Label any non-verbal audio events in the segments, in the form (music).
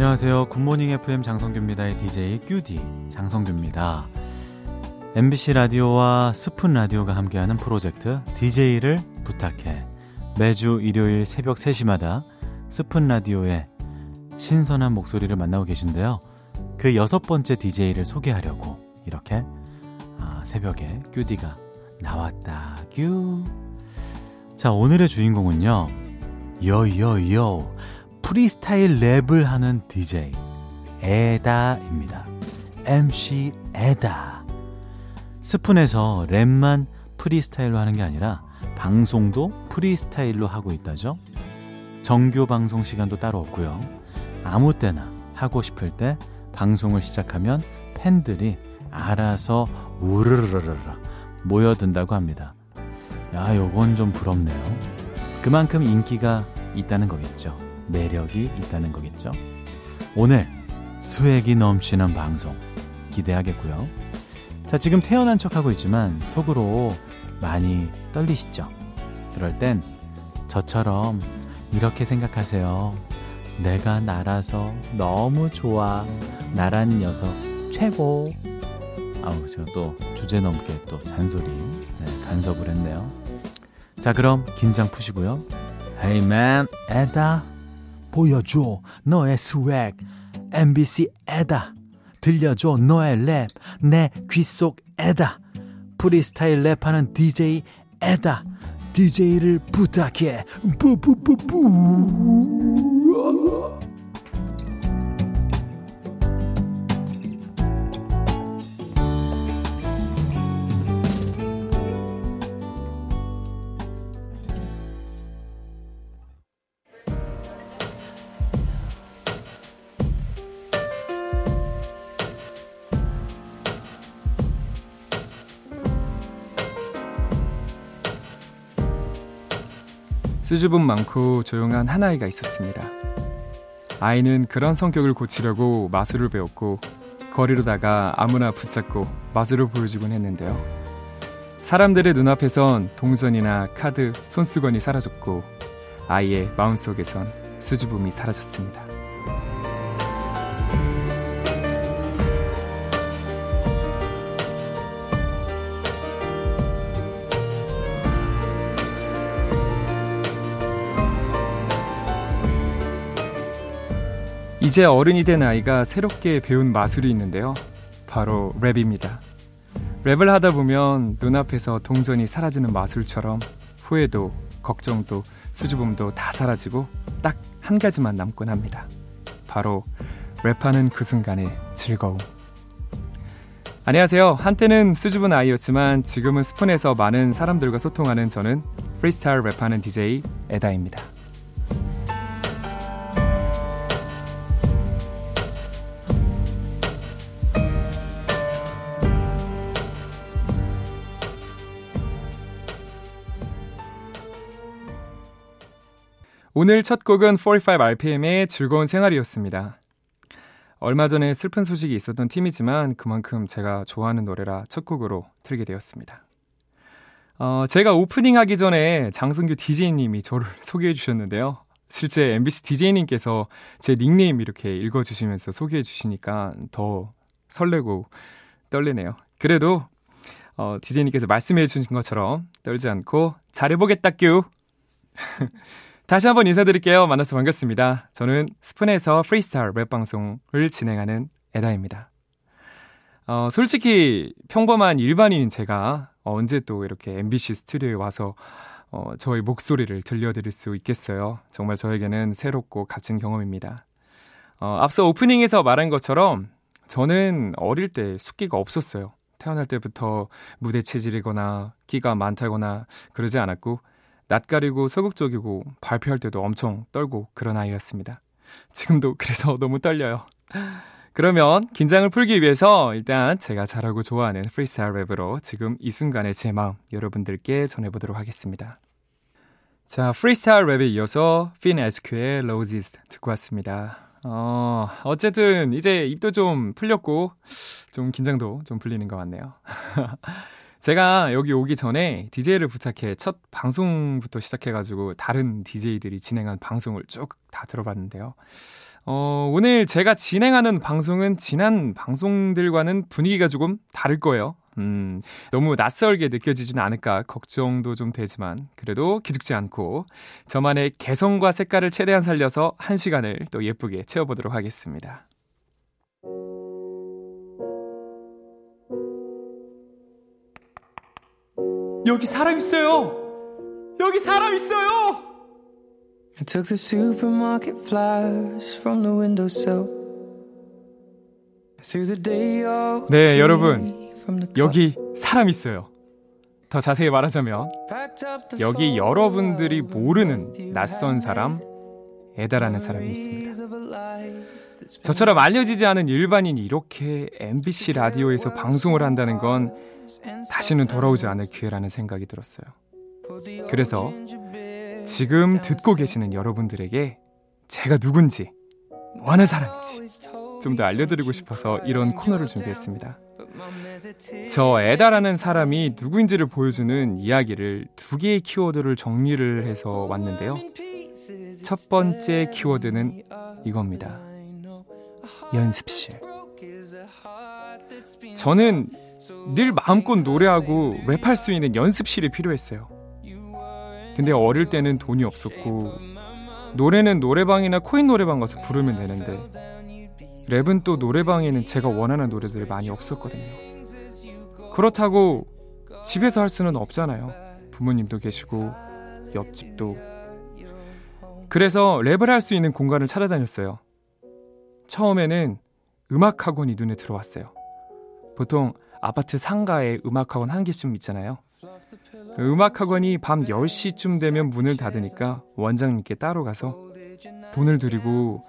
안녕하세요. 굿모닝 FM 장성규입니다의 DJ 뀨디 장성규입니다. MBC 라디오와 스푼 라디오가 함께하는 프로젝트 DJ를 부탁해. 매주 일요일 새벽 3시마다 스푼 라디오의 신선한 목소리를 만나고 계신데요. 그 여섯 번째 DJ를 소개하려고 이렇게 아, 새벽에 뀨디가 나왔다. 뀨. 자, 오늘의 주인공은요. 요요요. 프리스타일 랩을 하는 DJ 에다입니다. MC 에다. 스푼에서 랩만 프리스타일로 하는 게 아니라 방송도 프리스타일로 하고 있다죠. 정규 방송 시간도 따로 없고요. 아무 때나 하고 싶을 때 방송을 시작하면 팬들이 알아서 우르르르르 모여든다고 합니다. 야, 요건 좀 부럽네요. 그만큼 인기가 있다는 거겠죠. 매력이 있다는 거겠죠. 오늘 스웩이 넘치는 방송 기대하겠고요. 자, 지금 태어난 척 하고 있지만 속으로 많이 떨리시죠? 그럴 땐 저처럼 이렇게 생각하세요. 내가 나라서 너무 좋아. 나란 녀석 최고. 아우, 제가 또 주제 넘게 또 잔소리, 네, 간섭을 했네요. 자, 그럼 긴장 푸시고요. Hey man, 에다. 보여줘. 너의 swag. MBC 에다. 들려줘. 너의 랩. 내 귀 속 에다. 프리스타일 랩하는 DJ 에다. DJ를 부탁해. 뿌뿌뿌뿌 수줍음 많고 조용한 한 아이가 있었습니다. 아이는 그런 성격을 고치려고 마술을 배웠고 거리로다가 아무나 붙잡고 마술을 보여주곤 했는데요. 사람들의 눈앞에선 동전이나 카드, 손수건이 사라졌고 아이의 마음속에선 수줍음이 사라졌습니다. 이제 어른이 된 아이가 새롭게 배운 마술이 있는데요. 바로 랩입니다. 랩을 하다 보면 눈앞에서 동전이 사라지는 마술처럼 후회도, 걱정도, 수줍음도 다 사라지고 딱 한 가지만 남곤 합니다. 바로 랩하는 그 순간의 즐거움. 안녕하세요. 한때는 수줍은 아이였지만 지금은 스푼에서 많은 사람들과 소통하는 저는 프리스타일 랩하는 DJ 에다입니다. 오늘 첫 곡은 45RPM의 즐거운 생활이었습니다. 얼마 전에 슬픈 소식이 있었던 팀이지만 그만큼 제가 좋아하는 노래라 첫 곡으로 틀게 되었습니다. 어, 제가 오프닝 하기 전에 장성규 DJ님이 저를 (laughs) 소개해 주셨는데요. 실제 MBC DJ님께서 제 닉네임 이렇게 읽어주시면서 소개해 주시니까 더 설레고 떨리네요. 그래도 어, DJ님께서 말씀해 주신 것처럼 떨지 않고 잘해보겠다 뀨! (laughs) 다시 한번 인사드릴게요. 만나서 반갑습니다. 저는 스푼에서 프리스타일 랩 방송을 진행하는 에다입니다. 어, 솔직히 평범한 일반인인 제가 언제 또 이렇게 MBC 스튜디오에 와서 어, 저의 목소리를 들려드릴 수 있겠어요. 정말 저에게는 새롭고 값진 경험입니다. 어, 앞서 오프닝에서 말한 것처럼 저는 어릴 때 숫기가 없었어요. 태어날 때부터 무대 체질이거나 끼가 많다거나 그러지 않았고 낯가리고 소극적이고 발표할 때도 엄청 떨고 그런 아이였습니다. 지금도 그래서 (laughs) 너무 떨려요. 그러면 긴장을 풀기 위해서 일단 제가 잘하고 좋아하는 프리스타일 랩으로 지금 이 순간의 제 마음 여러분들께 전해보도록 하겠습니다. 자, 프리스타일 랩에 이어서 핀 에스큐의 Roses 듣고 왔습니다. 어, 어쨌든 이제 입도 좀 풀렸고 좀 긴장도 좀 풀리는 것 같네요. (laughs) 제가 여기 오기 전에 DJ를 부탁해 첫 방송부터 시작해가지고 다른 DJ들이 진행한 방송을 쭉 다 들어봤는데요. 어, 오늘 제가 진행하는 방송은 지난 방송들과는 분위기가 조금 다를 거예요. 음, 너무 낯설게 느껴지진 않을까 걱정도 좀 되지만 그래도 기죽지 않고 저만의 개성과 색깔을 최대한 살려서 한 시간을 또 예쁘게 채워보도록 하겠습니다. 여기 사람 있어요. 여기 사람 있어요. I took the supermarket flyers from the windowsill. 네, 여러분. 여기 사람 있어요. 더 자세히 말하자면 여기 여러분들이 모르는 낯선 사람 에다라는 사람이 있습니다. 저처럼 알려지지 않은 일반인이 이렇게 MBC 라디오에서 방송을 한다는 건 다시는 돌아오지 않을 기회라는 생각이 들었어요. 그래서 지금 듣고 계시는 여러분들에게 제가 누군지, 뭐 하는 사람인지 좀 더 알려드리고 싶어서 이런 코너를 준비했습니다. 저 에다라는 사람이 누구인지를 보여주는 이야기를 두 개의 키워드를 정리를 해서 왔는데요. 첫 번째 키워드는 이겁니다. 연습실. 저는 늘 마음껏 노래하고 랩할 수 있는 연습실이 필요했어요. 근데 어릴 때는 돈이 없었고 노래는 노래방이나 코인 노래방 가서 부르면 되는데 랩은 또 노래방에는 제가 원하는 노래들이 많이 없었거든요. 그렇다고 집에서 할 수는 없잖아요. 부모님도 계시고 옆집도. 그래서 랩을 할 수 있는 공간을 찾아다녔어요. 처음에는 음악 학원이 눈에 들어왔어요. 보통 아파트 상가에 음악학원 한 개쯤 있잖아요. 음악학원이 밤 10시쯤 되면 문을 닫으니까 원장님께 따로 가서 돈을 드리고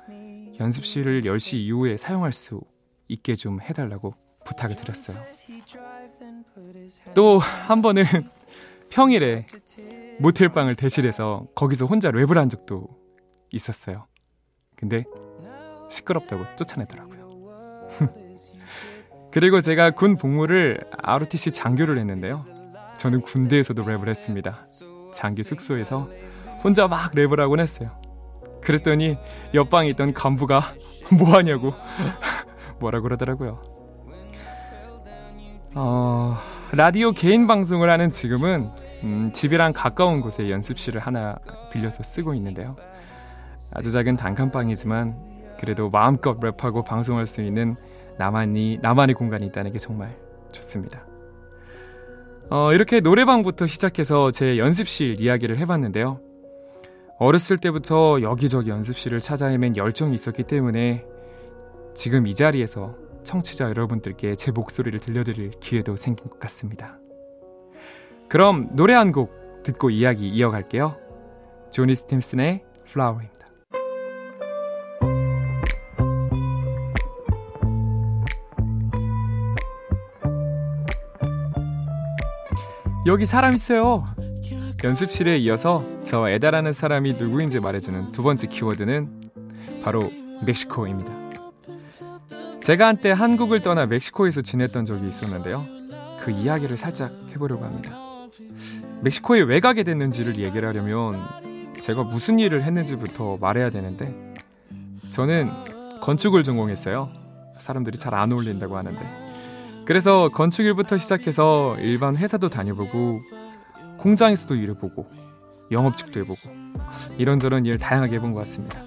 연습실을 10시 이후에 사용할 수 있게 좀 해달라고 부탁을 드렸어요. 또 한 번은 (laughs) 평일에 모텔방을 대실해서 거기서 혼자 랩을 한 적도 있었어요. 근데 시끄럽다고 쫓아내더라고요. (laughs) 그리고 제가 군 복무를 ROTC 장교를 했는데요. 저는 군대에서도 랩을 했습니다. 장기 숙소에서 혼자 막 랩을 하곤 했어요. 그랬더니 옆방에 있던 간부가 (laughs) 뭐 하냐고 (laughs) 뭐라 그러더라고요. 어, 라디오 개인 방송을 하는 지금은 음, 집이랑 가까운 곳에 연습실을 하나 빌려서 쓰고 있는데요. 아주 작은 단칸방이지만 그래도 마음껏 랩하고 방송할 수 있는 나만이 나만의 공간이 있다는 게 정말 좋습니다. 어, 이렇게 노래방부터 시작해서 제 연습실 이야기를 해봤는데요. 어렸을 때부터 여기저기 연습실을 찾아 헤맨 열정이 있었기 때문에 지금 이 자리에서 청취자 여러분들께 제 목소리를 들려드릴 기회도 생긴 것 같습니다. 그럼 노래 한 곡 듣고 이야기 이어갈게요. 조니 스팀슨의 Flower 여기 사람 있어요. 연습실에 이어서 저 에다라는 사람이 누구인지 말해주는 두 번째 키워드는 바로 멕시코입니다. 제가 한때 한국을 떠나 멕시코에서 지냈던 적이 있었는데요. 그 이야기를 살짝 해보려고 합니다. 멕시코에 왜 가게 됐는지를 얘기를 하려면 제가 무슨 일을 했는지부터 말해야 되는데 저는 건축을 전공했어요. 사람들이 잘 안 어울린다고 하는데 그래서 건축일부터 시작해서 일반 회사도 다녀보고 공장에서도 일해보고 영업직도 해보고 이런저런 일 다양하게 해본 것 같습니다.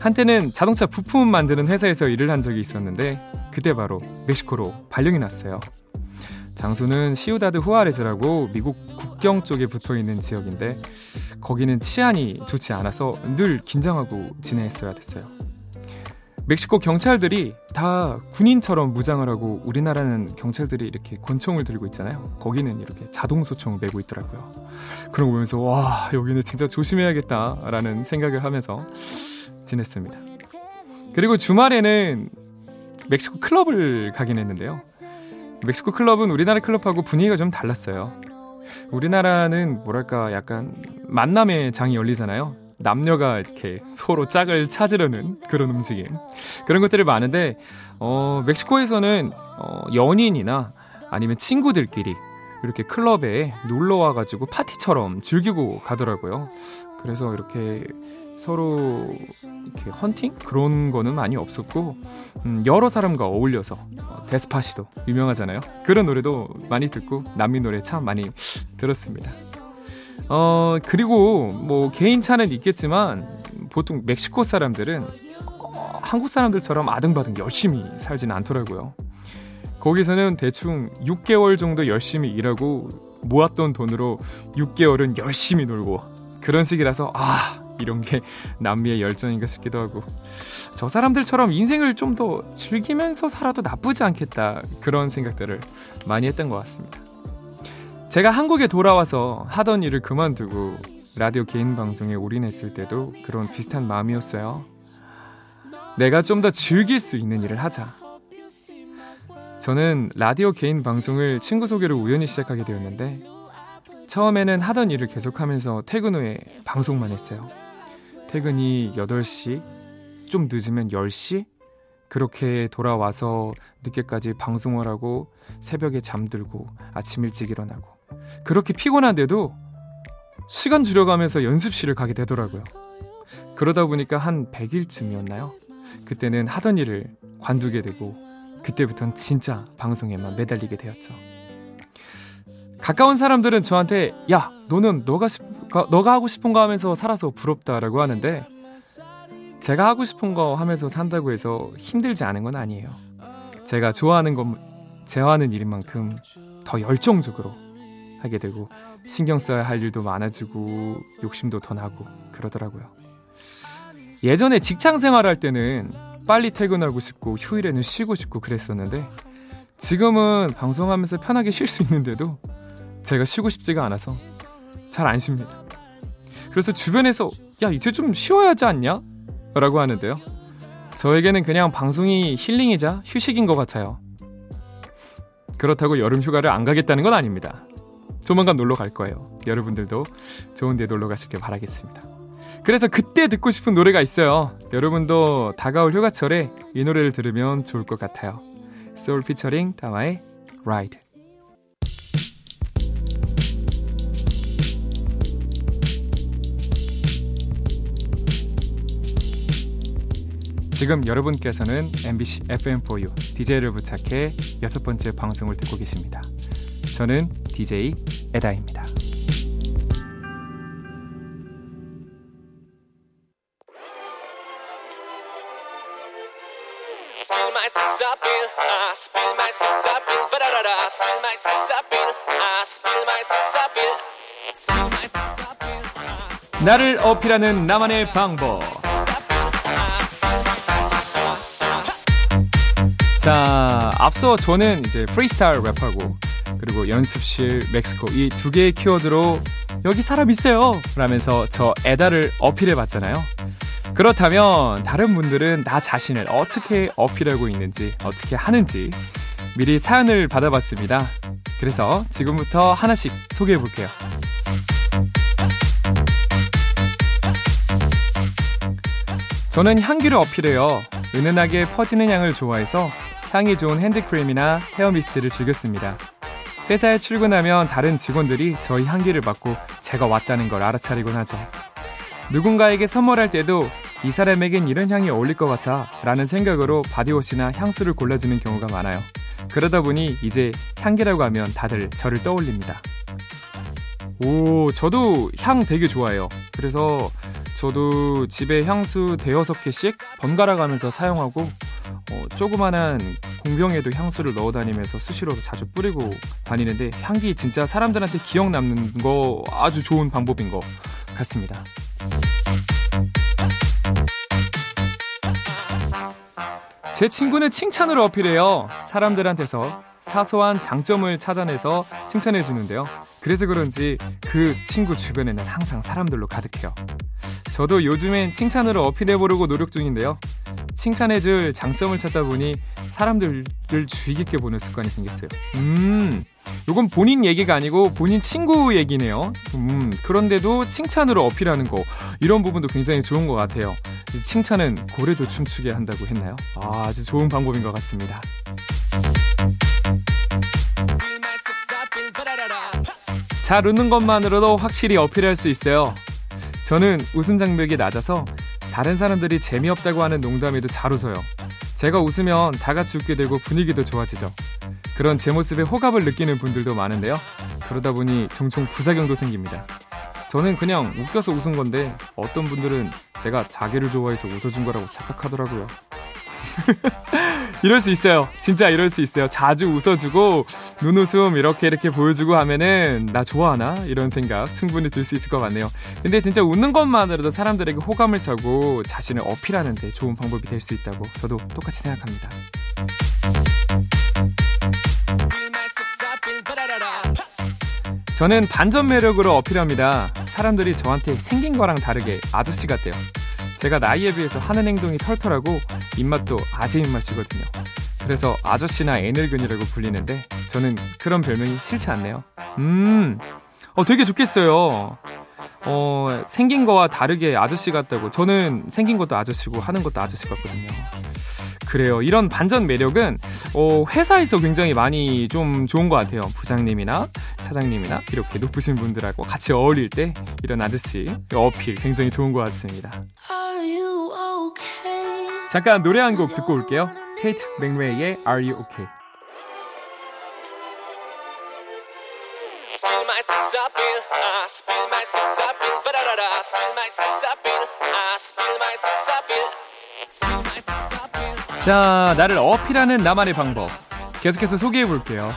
한때는 자동차 부품 만드는 회사에서 일을 한 적이 있었는데 그때 바로 멕시코로 발령이 났어요. 장소는 시우다드 후아레즈라고 미국 국경 쪽에 붙어 있는 지역인데 거기는 치안이 좋지 않아서 늘 긴장하고 지내했어야 됐어요. 멕시코 경찰들이 다 군인처럼 무장을 하고 우리나라는 경찰들이 이렇게 권총을 들고 있잖아요. 거기는 이렇게 자동 소총을 메고 있더라고요. 그런 거 보면서 와 여기는 진짜 조심해야겠다라는 생각을 하면서 지냈습니다. 그리고 주말에는 멕시코 클럽을 가긴 했는데요. 멕시코 클럽은 우리나라 클럽하고 분위기가 좀 달랐어요. 우리나라는 뭐랄까 약간 만남의 장이 열리잖아요. 남녀가 이렇게 서로 짝을 찾으려는 그런 움직임 그런 것들이 많은데 어, 멕시코에서는 어, 연인이나 아니면 친구들끼리 이렇게 클럽에 놀러 와가지고 파티처럼 즐기고 가더라고요. 그래서 이렇게 서로 이렇게 헌팅 그런 거는 많이 없었고 음, 여러 사람과 어울려서 어, 데스파시도 유명하잖아요. 그런 노래도 많이 듣고 남미 노래 참 많이 들었습니다. 어 그리고 뭐 개인 차는 있겠지만 보통 멕시코 사람들은 어, 한국 사람들처럼 아등바등 열심히 살진 않더라고요. 거기서는 대충 6개월 정도 열심히 일하고 모았던 돈으로 6개월은 열심히 놀고 그런 식이라서 아 이런 게 남미의 열정인가 싶기도 하고 저 사람들처럼 인생을 좀 더 즐기면서 살아도 나쁘지 않겠다 그런 생각들을 많이 했던 것 같습니다. 제가 한국에 돌아와서 하던 일을 그만두고 라디오 개인 방송에 올인했을 때도 그런 비슷한 마음이었어요. 내가 좀 더 즐길 수 있는 일을 하자. 저는 라디오 개인 방송을 친구 소개로 우연히 시작하게 되었는데 처음에는 하던 일을 계속하면서 퇴근 후에 방송만 했어요. 퇴근이 8시, 좀 늦으면 10시? 그렇게 돌아와서 늦게까지 방송을 하고 새벽에 잠들고 아침 일찍 일어나고 그렇게 피곤한데도 시간 줄여가면서 연습실을 가게 되더라고요. 그러다 보니까 한 100일쯤이었나요? 그때는 하던 일을 관두게 되고 그때부터는 진짜 방송에만 매달리게 되었죠. 가까운 사람들은 저한테 야 너는 너가 싶, 너가 하고 싶은 거 하면서 살아서 부럽다라고 하는데 제가 하고 싶은 거 하면서 산다고 해서 힘들지 않은 건 아니에요. 제가 좋아하는 것 제어하는 일인 만큼 더 열정적으로 하게 되고 신경 써야 할 일도 많아지고 욕심도 더 나고 그러더라고요. 예전에 직장 생활할 때는 빨리 퇴근하고 싶고 휴일에는 쉬고 싶고 그랬었는데 지금은 방송하면서 편하게 쉴 수 있는데도 제가 쉬고 싶지가 않아서 잘 안 쉽니다. 그래서 주변에서 야 이제 좀 쉬어야 하지 않냐? 라고 하는데요. 저에게는 그냥 방송이 힐링이자 휴식인 것 같아요. 그렇다고 여름 휴가를 안 가겠다는 건 아닙니다. 조만간 놀러 갈 거예요. 여러분들도 좋은 데 놀러 가시길 바라겠습니다. 그래서 그때 듣고 싶은 노래가 있어요. 여러분도 다가올 휴가철에 이 노래를 들으면 좋을 것 같아요. 소울 피처링 다마의 Ride. 지금 여러분께서는 MBC FM4U DJ를 부탁해 여섯 번째 방송을 듣고 계십니다. 저는 DJ 에다입니다. 나를 어필하는 나만의 방법. 자, 앞서 저는 이제 프리스타일 랩하고 그리고 연습실, 멕시코 이 두 개의 키워드로 여기 사람 있어요! 라면서 저 에다를 어필해 봤잖아요. 그렇다면 다른 분들은 나 자신을 어떻게 어필하고 있는지, 어떻게 하는지 미리 사연을 받아봤습니다. 그래서 지금부터 하나씩 소개해 볼게요. 저는 향기를 어필해요. 은은하게 퍼지는 향을 좋아해서 향이 좋은 핸드크림이나 헤어 미스트를 즐겼습니다. 회사에 출근하면 다른 직원들이 저희 향기를 맡고 제가 왔다는 걸 알아차리곤 하죠. 누군가에게 선물할 때도 이 사람에겐 이런 향이 어울릴 것 같아 라는 생각으로 바디워시나 향수를 골라주는 경우가 많아요. 그러다 보니 이제 향기라고 하면 다들 저를 떠올립니다. 오, 저도 향 되게 좋아해요. 그래서 저도 집에 향수 대여섯 개씩 번갈아 가면서 사용하고 어, 조그만한 공병에도 향수를 넣어 다니면서 수시로 자주 뿌리고 다니는데 향기 진짜 사람들한테 기억 남는 거 아주 좋은 방법인 것 같습니다. 제 친구는 칭찬으로 어필해요. 사람들한테서 사소한 장점을 찾아내서 칭찬해 주는데요. 그래서 그런지 그 친구 주변에는 항상 사람들로 가득해요. 저도 요즘엔 칭찬으로 어필해 보려고 노력 중인데요. 칭찬해줄 장점을 찾다 보니 사람들을 주의 깊게 보는 습관이 생겼어요. 음, 이건 본인 얘기가 아니고 본인 친구 얘기네요. 음, 그런데도 칭찬으로 어필하는 거, 이런 부분도 굉장히 좋은 것 같아요. 칭찬은 고래도 춤추게 한다고 했나요? 아, 아주 좋은 방법인 것 같습니다. 잘 웃는 것만으로도 확실히 어필할 수 있어요. 저는 웃음 장벽이 낮아서 다른 사람들이 재미없다고 하는 농담에도 잘 웃어요. 제가 웃으면 다 같이 웃게 되고 분위기도 좋아지죠. 그런 제 모습에 호감을 느끼는 분들도 많은데요. 그러다 보니 종종 부작용도 생깁니다. 저는 그냥 웃겨서 웃은 건데 어떤 분들은 제가 자기를 좋아해서 웃어준 거라고 착각하더라고요. (laughs) 이럴 수 있어요. 진짜 이럴 수 있어요. 자주 웃어주고 눈웃음 이렇게 이렇게 보여주고 하면은 나 좋아하나 이런 생각 충분히 들 수 있을 것 같네요. 근데 진짜 웃는 것만으로도 사람들에게 호감을 사고 자신을 어필하는데 좋은 방법이 될 수 있다고 저도 똑같이 생각합니다. 저는 반전 매력으로 어필합니다. 사람들이 저한테 생긴 거랑 다르게 아저씨 같대요. 제가 나이에 비해서 하는 행동이 털털하고 입맛도 아재 입맛이거든요. 그래서 아저씨나 애늙은이라고 불리는데 저는 그런 별명이 싫지 않네요. 음, 어, 되게 좋겠어요. 어, 생긴 거와 다르게 아저씨 같다고. 저는 생긴 것도 아저씨고 하는 것도 아저씨 같거든요. 그래요. 이런 반전 매력은 어, 회사에서 굉장히 많이 좀 좋은 것 같아요. 부장님이나 차장님이나 이렇게 높으신 분들하고 같이 어울릴 때 이런 아저씨 어필 굉장히 좋은 것 같습니다. 잠깐 노래 한 곡 듣고 올게요. 테이트 맥레이의 Are You Okay? Ah, ah. 자, 나를 어필하는 나만의 방법. 계속해서 소개해 볼게요.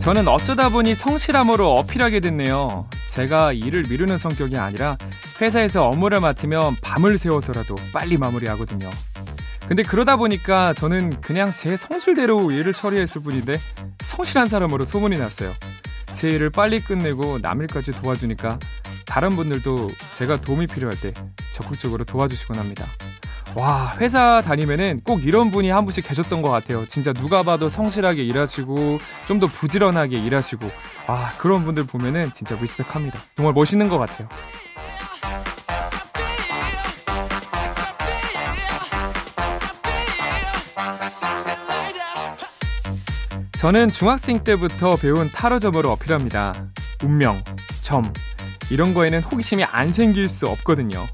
저는 어쩌다 보니 성실함으로 어필하게 됐네요. 제가 일을 미루는 성격이 아니라 회사에서 업무를 맡으면 밤을 새워서라도 빨리 마무리하거든요. 근데 그러다 보니까 저는 그냥 제 성실대로 일을 처리했을 뿐인데 성실한 사람으로 소문이 났어요. 제 일을 빨리 끝내고 남일까지 도와주니까 다른 분들도 제가 도움이 필요할 때 적극적으로 도와주시곤 합니다. 와, 회사 다니면은 꼭 이런 분이 한 분씩 계셨던 것 같아요. 진짜 누가 봐도 성실하게 일하시고, 좀 더 부지런하게 일하시고, 와, 그런 분들 보면은 진짜 respect 합니다. 정말 멋있는 것 같아요. 저는 중학생 때부터 배운 타로점으로 어필합니다. 운명, 점, 이런 거에는 호기심이 안 생길 수 없거든요.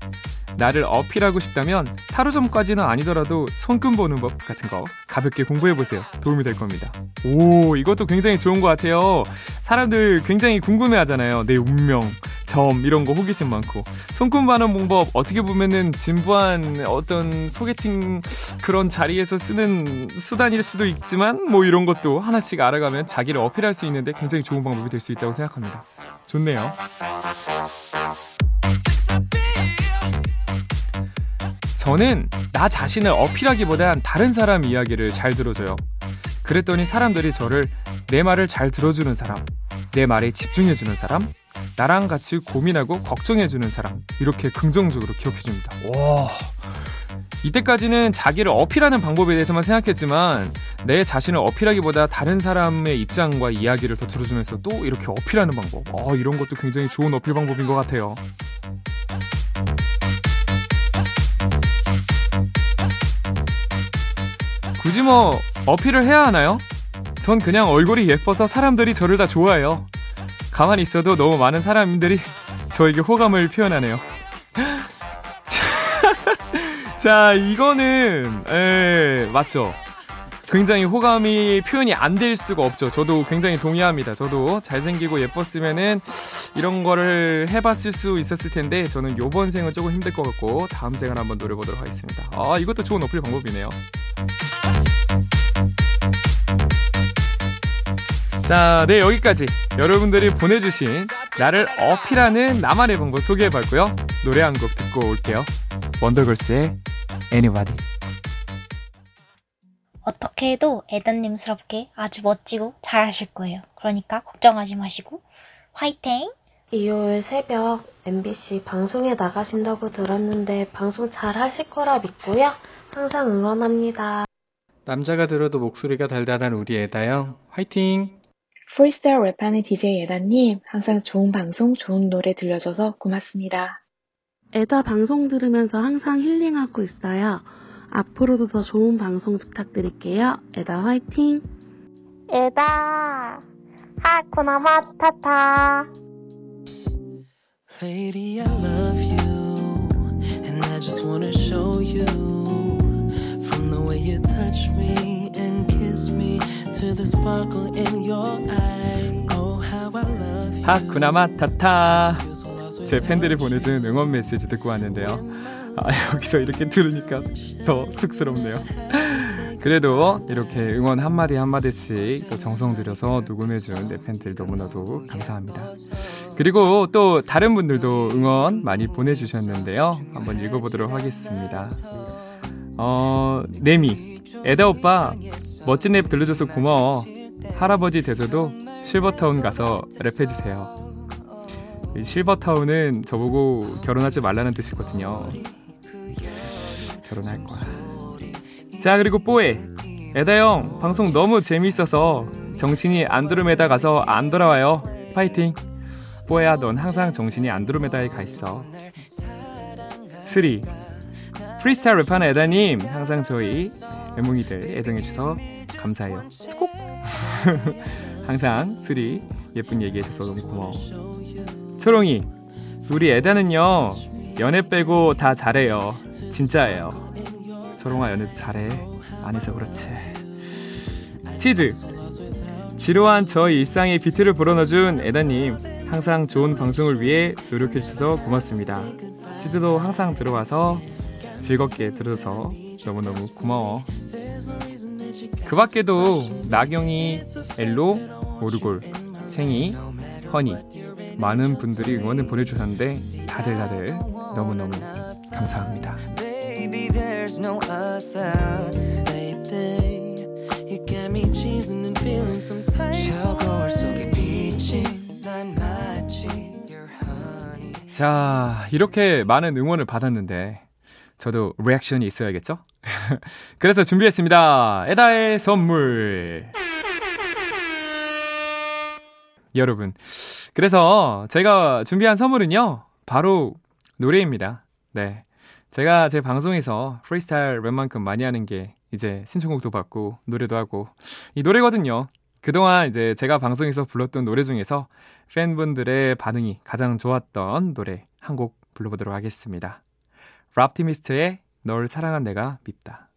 나를 어필하고 싶다면 타로점까지는 아니더라도 손금 보는 법 같은 거 가볍게 공부해 보세요. 도움이 될 겁니다. 오, 이것도 굉장히 좋은 것 같아요. 사람들 굉장히 궁금해 하잖아요. 내 운명, 점, 이런 거 호기심 많고. 손금 보는 방법 어떻게 보면은 진부한 어떤 소개팅 그런 자리에서 쓰는 수단일 수도 있지만 뭐 이런 것도 하나씩 알아가면 자기를 어필할 수 있는데 굉장히 좋은 방법이 될 수 있다고 생각합니다. 좋네요. 저는 나 자신을 어필하기보단 다른 사람 이야기를 잘 들어줘요. 그랬더니 사람들이 저를 내 말을 잘 들어주는 사람, 내 말에 집중해주는 사람, 나랑 같이 고민하고 걱정해주는 사람, 이렇게 긍정적으로 기억해줍니다. 와. 이때까지는 자기를 어필하는 방법에 대해서만 생각했지만 내 자신을 어필하기보다 다른 사람의 입장과 이야기를 더 들어주면서 또 이렇게 어필하는 방법. 어, 이런 것도 굉장히 좋은 어필 방법인 것 같아요. 굳이 뭐 어필을 해야 하나요? 전 그냥 얼굴이 예뻐서 사람들이 저를 다 좋아해요. 가만히 있어도 너무 많은 사람들이 저에게 호감을 표현하네요. (laughs) (laughs) 자, 이거는, 에, 맞죠. 굉장히 호감이 표현이 안 될 수가 없죠. 저도 굉장히 동의합니다. 저도 잘생기고 예뻤으면은 이런 거를 해봤을 수 있었을 텐데 저는 요번 생은 조금 힘들 것 같고 다음 생을 한번 노려보도록 하겠습니다. 아, 이것도 좋은 어필 방법이네요. 자, 네, 여기까지 여러분들이 보내주신 나를 어필하는 나만의 방법 소개해봤고요. 노래 한 곡 듣고 올게요. 원더걸스의 Anybody. 어떻게 해도 에단님스럽게 아주 멋지고 잘하실 거예요. 그러니까 걱정하지 마시고 화이팅! 일요일 새벽 MBC 방송에 나가신다고 들었는데 방송 잘 하실 거라 믿고요. 항상 응원합니다. 남자가 들어도 목소리가 달달한 우리 에다영 화이팅! 프리스타일 랩하는 DJ 에다님, 항상 좋은 방송, 좋은 노래 들려줘서 고맙습니다. 에다 방송 들으면서 항상 힐링하고 있어요. 앞으로도 더 좋은 방송 부탁드릴게요. 에다 화이팅! 에다 하쿠나 마타타 Lady, I love you, and I just wanna show you from the way you touch me and kiss me to the sparkle in your eye. Oh, how I love you. 하쿠나마 타타. 제 팬들이 보내준 응원 메시지 듣고 왔는데요. 아, 여기서 이렇게 들으니까 더 쑥스럽네요. 그래도 이렇게 응원 한마디 한마디씩 또 정성 들여서 녹음해준 내 팬들 너무나도 감사합니다. 그리고 또 다른 분들도 응원 많이 보내주셨는데요. 한번 읽어보도록 하겠습니다. 어, 네미. 에다 오빠, 멋진 랩 들려줘서 고마워. 할아버지 돼서도 실버타운 가서 랩해주세요. 이 실버타운은 저보고 결혼하지 말라는 뜻이거든요. 결혼할 거야. 자, 그리고 뽀에. 에다 형, 방송 너무 재미있어서 정신이 안드로메다 가서 안 돌아와요. 파이팅. 뽀야, 넌 항상 정신이 안드로메다에 가 있어. 3. 프리스타일 랩하는 에다님, 항상 저희 애몽이들 애정해주셔서 감사해요. 스콕! (laughs) 항상 3 예쁜 얘기해줘서 너무 고마워. 초롱이, 우리 에다는요, 연애 빼고 다 잘해요. 진짜예요. 초롱아, 연애도 잘해. 안 해서 그렇지. 치즈, 지루한 저 일상의 비트를 불어넣어준 에다님, 항상 좋은 방송을 위해 노력해주셔서 고맙습니다. 치즈도 항상 들어와서 즐겁게 들어서 너무너무 고마워. 그 밖에도 나경이, 엘로, 오르골, 생이, 허니 많은 분들이 응원을 보내주셨는데 다들 다들 너무너무 감사합니다. 자, 이렇게 많은 응원을 받았는데 저도 리액션이 있어야겠죠? (laughs) 그래서 준비했습니다. 에다의 선물. 여러분. 그래서 제가 준비한 선물은요. 바로 노래입니다. 네. 제가 제 방송에서 프리스타일 랩만큼 많이 하는 게 이제 신청곡도 받고 노래도 하고 이 노래거든요. 그동안 이제 제가 방송에서 불렀던 노래 중에서 팬분들의 반응이 가장 좋았던 노래 한 곡 불러보도록 하겠습니다. 랍티미스트의 널 사랑한 내가 밉다.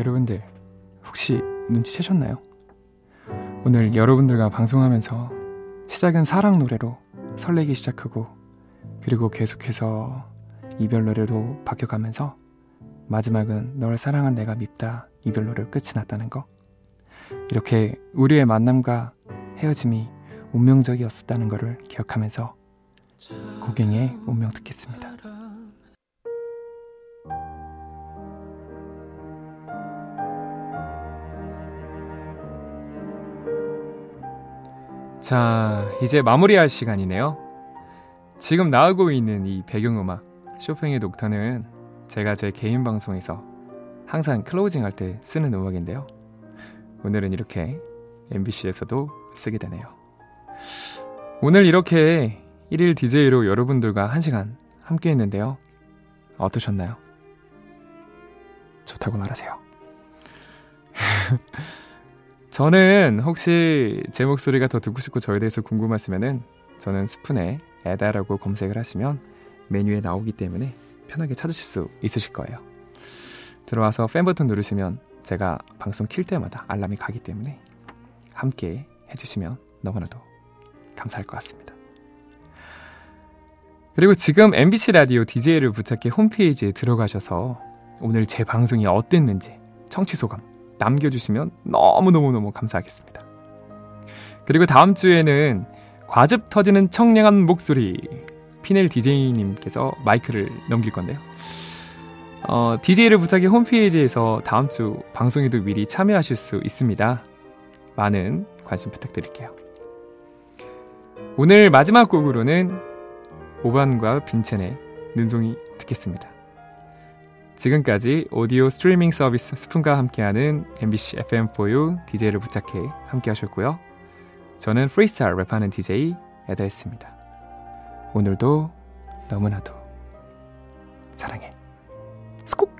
여러분들 혹시 눈치채셨나요? 오늘 여러분들과 방송하면서 시작은 사랑 노래로 설레기 시작하고 그리고 계속해서 이별 노래로 바뀌어가면서 마지막은 널 사랑한 내가 밉다 이별 노래로 끝이 났다는 거 이렇게 우리의 만남과 헤어짐이 운명적이었었다는 것을 기억하면서 고갱의 운명 듣겠습니다. 자, 이제 마무리할 시간이네요. 지금 나오고 있는 이 배경음악, 쇼팽의 녹타는 제가 제 개인 방송에서 항상 클로징 할 때 쓰는 음악인데요. 오늘은 이렇게 MBC에서도 쓰게 되네요. 오늘 이렇게 1일 DJ로 여러분들과 1시간 함께 했는데요. 어떠셨나요? 좋다고 말하세요. (laughs) 저는 혹시 제 목소리가 더 듣고 싶고 저에 대해서 궁금하시면은 저는 스푼에 에다라고 검색을 하시면 메뉴에 나오기 때문에 편하게 찾으실 수 있으실 거예요. 들어와서 팬 버튼 누르시면 제가 방송 킬 때마다 알람이 가기 때문에 함께 해주시면 너무나도 감사할 것 같습니다. 그리고 지금 MBC 라디오 DJ를 부탁해 홈페이지에 들어가셔서 오늘 제 방송이 어땠는지 청취 소감 남겨주시면 너무너무너무 감사하겠습니다. 그리고 다음 주에는 과즙 터지는 청량한 목소리 피넬 DJ님께서 마이크를 넘길 건데요. 어, DJ를 부탁해 홈페이지에서 다음 주 방송에도 미리 참여하실 수 있습니다. 많은 관심 부탁드릴게요. 오늘 마지막 곡으로는 오반과 빈첸의 눈송이 듣겠습니다. 지금까지 오디오 스트리밍 서비스 스푼과 함께하는 MBC FM4U DJ를 부탁해 함께 하셨고요. 저는 프리스타일 랩하는 DJ 에다였습니다. 오늘도 너무나도 사랑해. つこっ